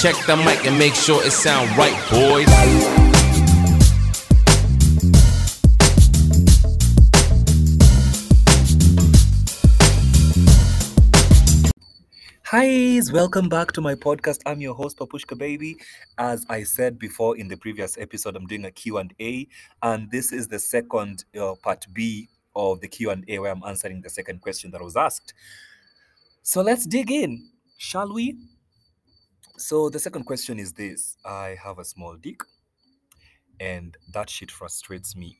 Check the mic and make sure it sound right, boys. Hi, welcome back to my podcast. I'm your host Papushka Baby. As I said before in the previous episode, I'm doing a Q&A and this is the second uh, part B of the Q&A where I'm answering the second question that was asked. So let's dig in, shall we? So the second question is this. I have a small dick and that shit frustrates me.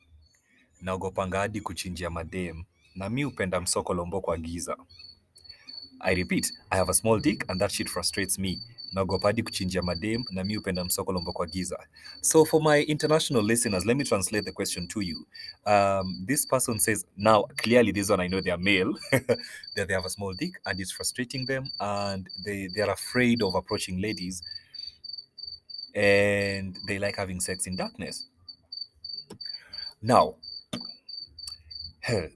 Naogopanga hadi kuchinjia madem na mi upenda msoko lombo kwa giza. I repeat, I have a small dick and that shit frustrates me. Naogopa hadi kuchinjia madem na mi upenda msoko lombo kwa giza. So for my international listeners, let me translate the question to you. Um, this person says, now clearly this one I know they are male, that they have a small dick and it's frustrating them and they, they are afraid of approaching ladies and they like having sex in darkness. Now,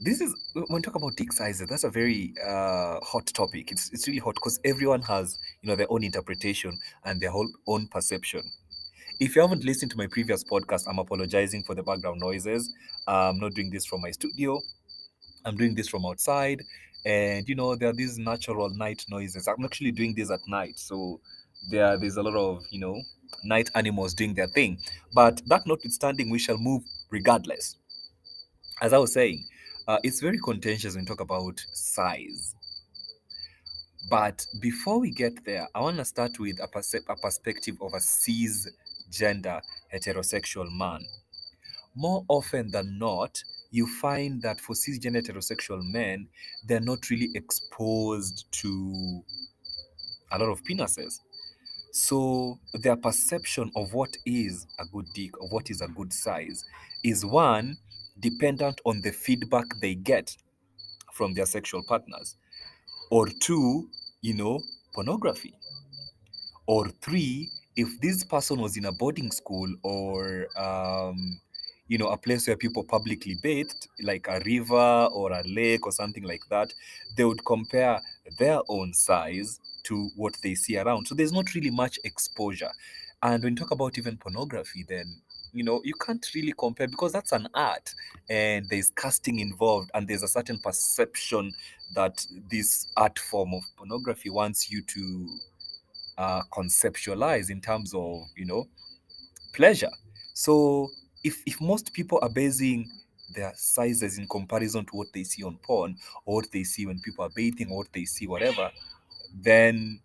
this is when we talk about dick sizes. That's a very uh, hot topic. It's it's really hot because everyone has you know their own interpretation and their whole own perception. If you haven't listened to my previous podcast, I'm apologizing for the background noises. I'm not doing this from my studio. I'm doing this from outside, and you know there are these natural night noises. I'm actually doing this at night, so there there's a lot of you know night animals doing their thing. But that notwithstanding, we shall move regardless. As I was saying, uh, it's very contentious when we talk about size. But before we get there, I want to start with a, perce- a perspective of a cisgender heterosexual man. More often than not, you find that for cisgender heterosexual men, they're not really exposed to a lot of penises. So their perception of what is a good dick, of what is a good size, is one dependent on the feedback they get from their sexual partners, or two, you know, pornography, or three, if this person was in a boarding school or um, you know a place where people publicly bathed, like a river or a lake or something like that, they would compare their own size to what they see around. So there's not really much exposure. And when you talk about even pornography, then you know you can't really compare because that's an art and there's casting involved and there's a certain perception that this art form of pornography wants you to uh, conceptualize in terms of you know pleasure. So if if most people are basing their sizes in comparison to what they see on porn or what they see when people are bathing or what they see whatever then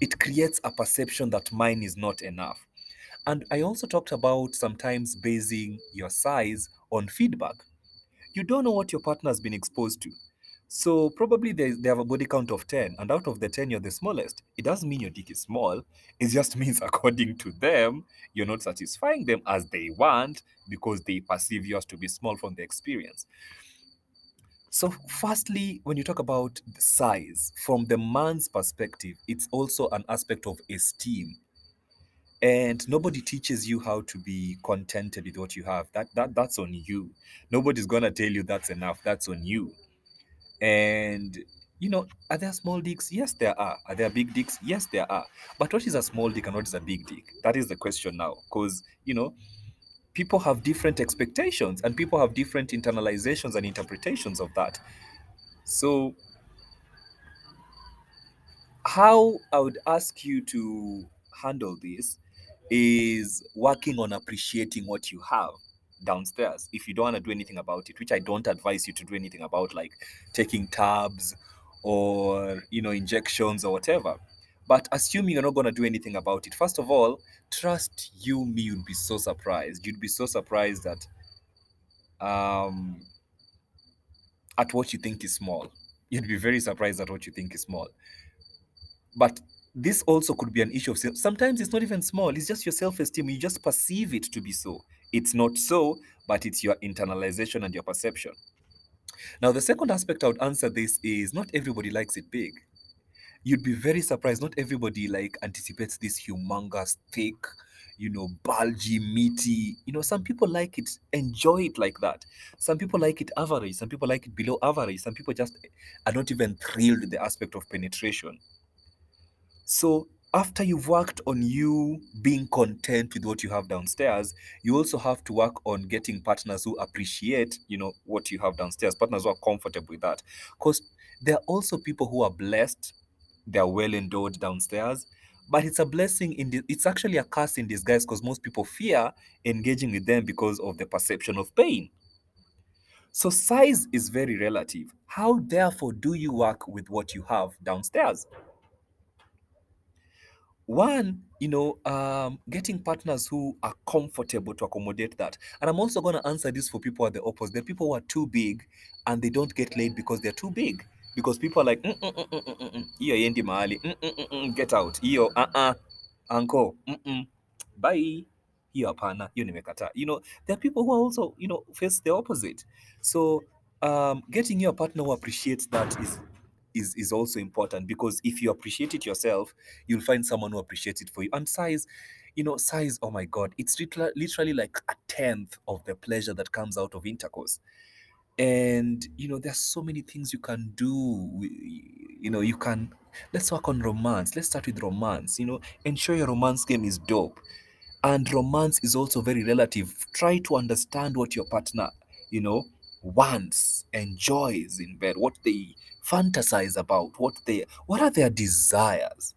it creates a perception that mine is not enough and I also talked about sometimes basing your size on feedback. You don't know what your partner has been exposed to. So probably they, they have a body count of 10, and out of the 10, you're the smallest. It doesn't mean your dick is small. It just means, according to them, you're not satisfying them as they want because they perceive yours to be small from the experience. So, firstly, when you talk about the size, from the man's perspective, it's also an aspect of esteem and nobody teaches you how to be contented with what you have. That that that's on you. Nobody's gonna tell you that's enough. That's on you. And you know are there small dicks? Yes there are. Are there big dicks? Yes there are. But what is a small dick and what is a big dick? That is the question now because you know people have different expectations and people have different internalizations and interpretations of that. So how i would ask you to handle this is working on appreciating what you have downstairs. If you don't want to do anything about it which i don't advise you to do anything about like taking tabs or you know injections or whatever. But assuming you're not going to do anything about it first of all trust you me you'd be so surprised. You'd be so surprised that um at what you think is small. You'd be very surprised at what you think is small. But this also could be an issue of self. Sometimes it's not even small, it's just your self esteem. You just perceive it to be so. It's not so, but it's your internalization and your perception. Now, the second aspect I would answer this is not everybody likes it big. You'd be very surprised. Not everybody like anticipates this humongous, thick, you know, bulgy, meaty. You know, some people like it, enjoy it like that. Some people like it average. Some people like it below average. Some people just are not even thrilled with the aspect of penetration. So after you've worked on you being content with what you have downstairs you also have to work on getting partners who appreciate you know what you have downstairs partners who are comfortable with that. Because there are also people who are blessed they are well endowed downstairs but it's a blessing in it's actually a curse in disguise because most people fear engaging with them because of the perception of pain. So size is very relative. How therefore do you work with what you have downstairs one you know um, getting partners who are comfortable to accommodate that. And i'm also going to answer this for people at the opposite. The people who are too big and they don't get laid because they're too big. Because people are like "Mm, mm, mm, mm, mm. get out. Hiyo uh-uh. uncle. Mm-mm. bye. Hiyo hapana. Hiyo nimekataa. You know there are people who are also you know face the opposite. So um, getting your partner who appreciates that is is is also important because if you appreciate it yourself you'll find someone who appreciates it for you. And size you know size oh my god it's literally, like a tenth of the pleasure that comes out of intercourse. And you know there's so many things you can do you know you can let's work on romance. Let's start with romance you know ensure your romance game is dope. And romance is also very relative. Try to understand what your partner you know wants enjoys in bed what they fantasize about what they what are their desires.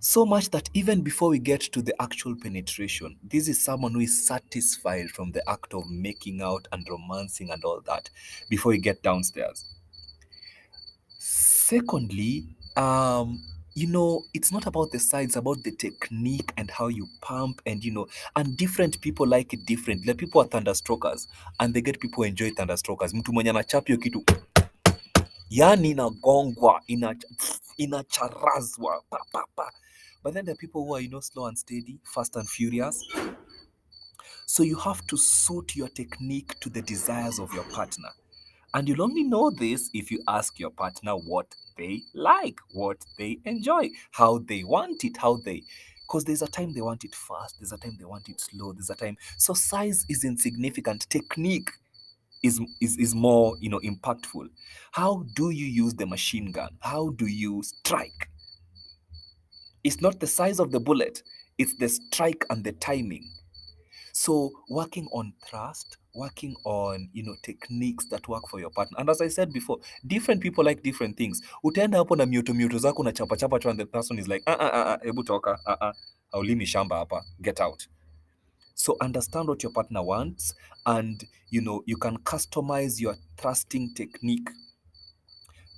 So much that even before we get to the actual penetration this is someone who is satisfied from the act of making out and romancing and all that before we get downstairs. Secondly um you know it's not about the size about the technique and how you pump and you know and different people like it different. Like people are thunderstrokers and they get people enjoy thunderstrokers. Mtu mwenye anachapa hiyo kitu yani inagongwa inacha- inacharazwa pa, pa, pa. but then are people who are you know slow and steady fast and furious. So you have to suit your technique to the desires of your partner and you'll only know this if you ask your partner what they like what they enjoy how they want it how they because there's a time they want it fast there's a time they want it slow there's a time so size is insignificant technique is, is is more you know impactful. How do you use the machine gun? How do you strike? It's not the size of the bullet it's the strike and the timing. So working on thrust working on you know techniques that work for your partner. And as i said before different people like different things. Utaenda hapo na mioto mioto zako na chapa chapa tu and the person is like ah ah ah ah, hebu toka. Ah ah haulimi shamba hapa. Get out. So understand what your partner wants and you know you can customize your thrusting technique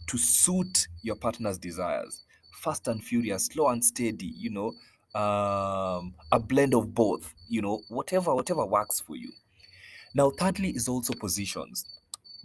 to suit your partner's desires. Fast and furious slow and steady you know um a blend of both you know whatever whatever works for you now thirdly is also positions.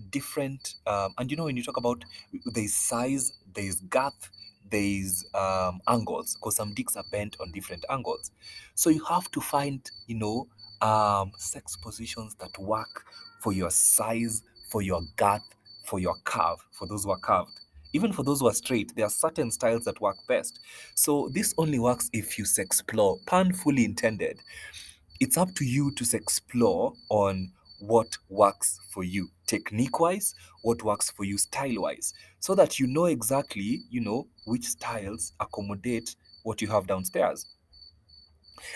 Different um, and you know when you talk about there's size there's girth there's um, angles because some dicks are bent on different angles. So you have to find you know um, sex positions that work for your size for your girth for your curve for those who are curved. Even for those who are straight there are certain styles that work best. So this only works if you explore pun fully intended. It's up to you to explore on what works for you technique wise what works for you style wise so that you know exactly you know which styles accommodate what you have downstairs.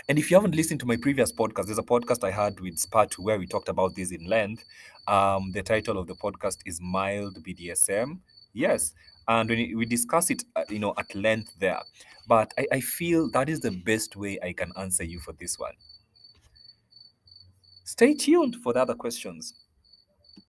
And if you haven't listened to my previous podcast there's a podcast i had with spatu where we talked about this in length. Um the title of the podcast is mild bdsm yes and we discuss it uh, you know at length there. But I, I feel that is the best way i can answer you for this one Stay tuned for the other questions.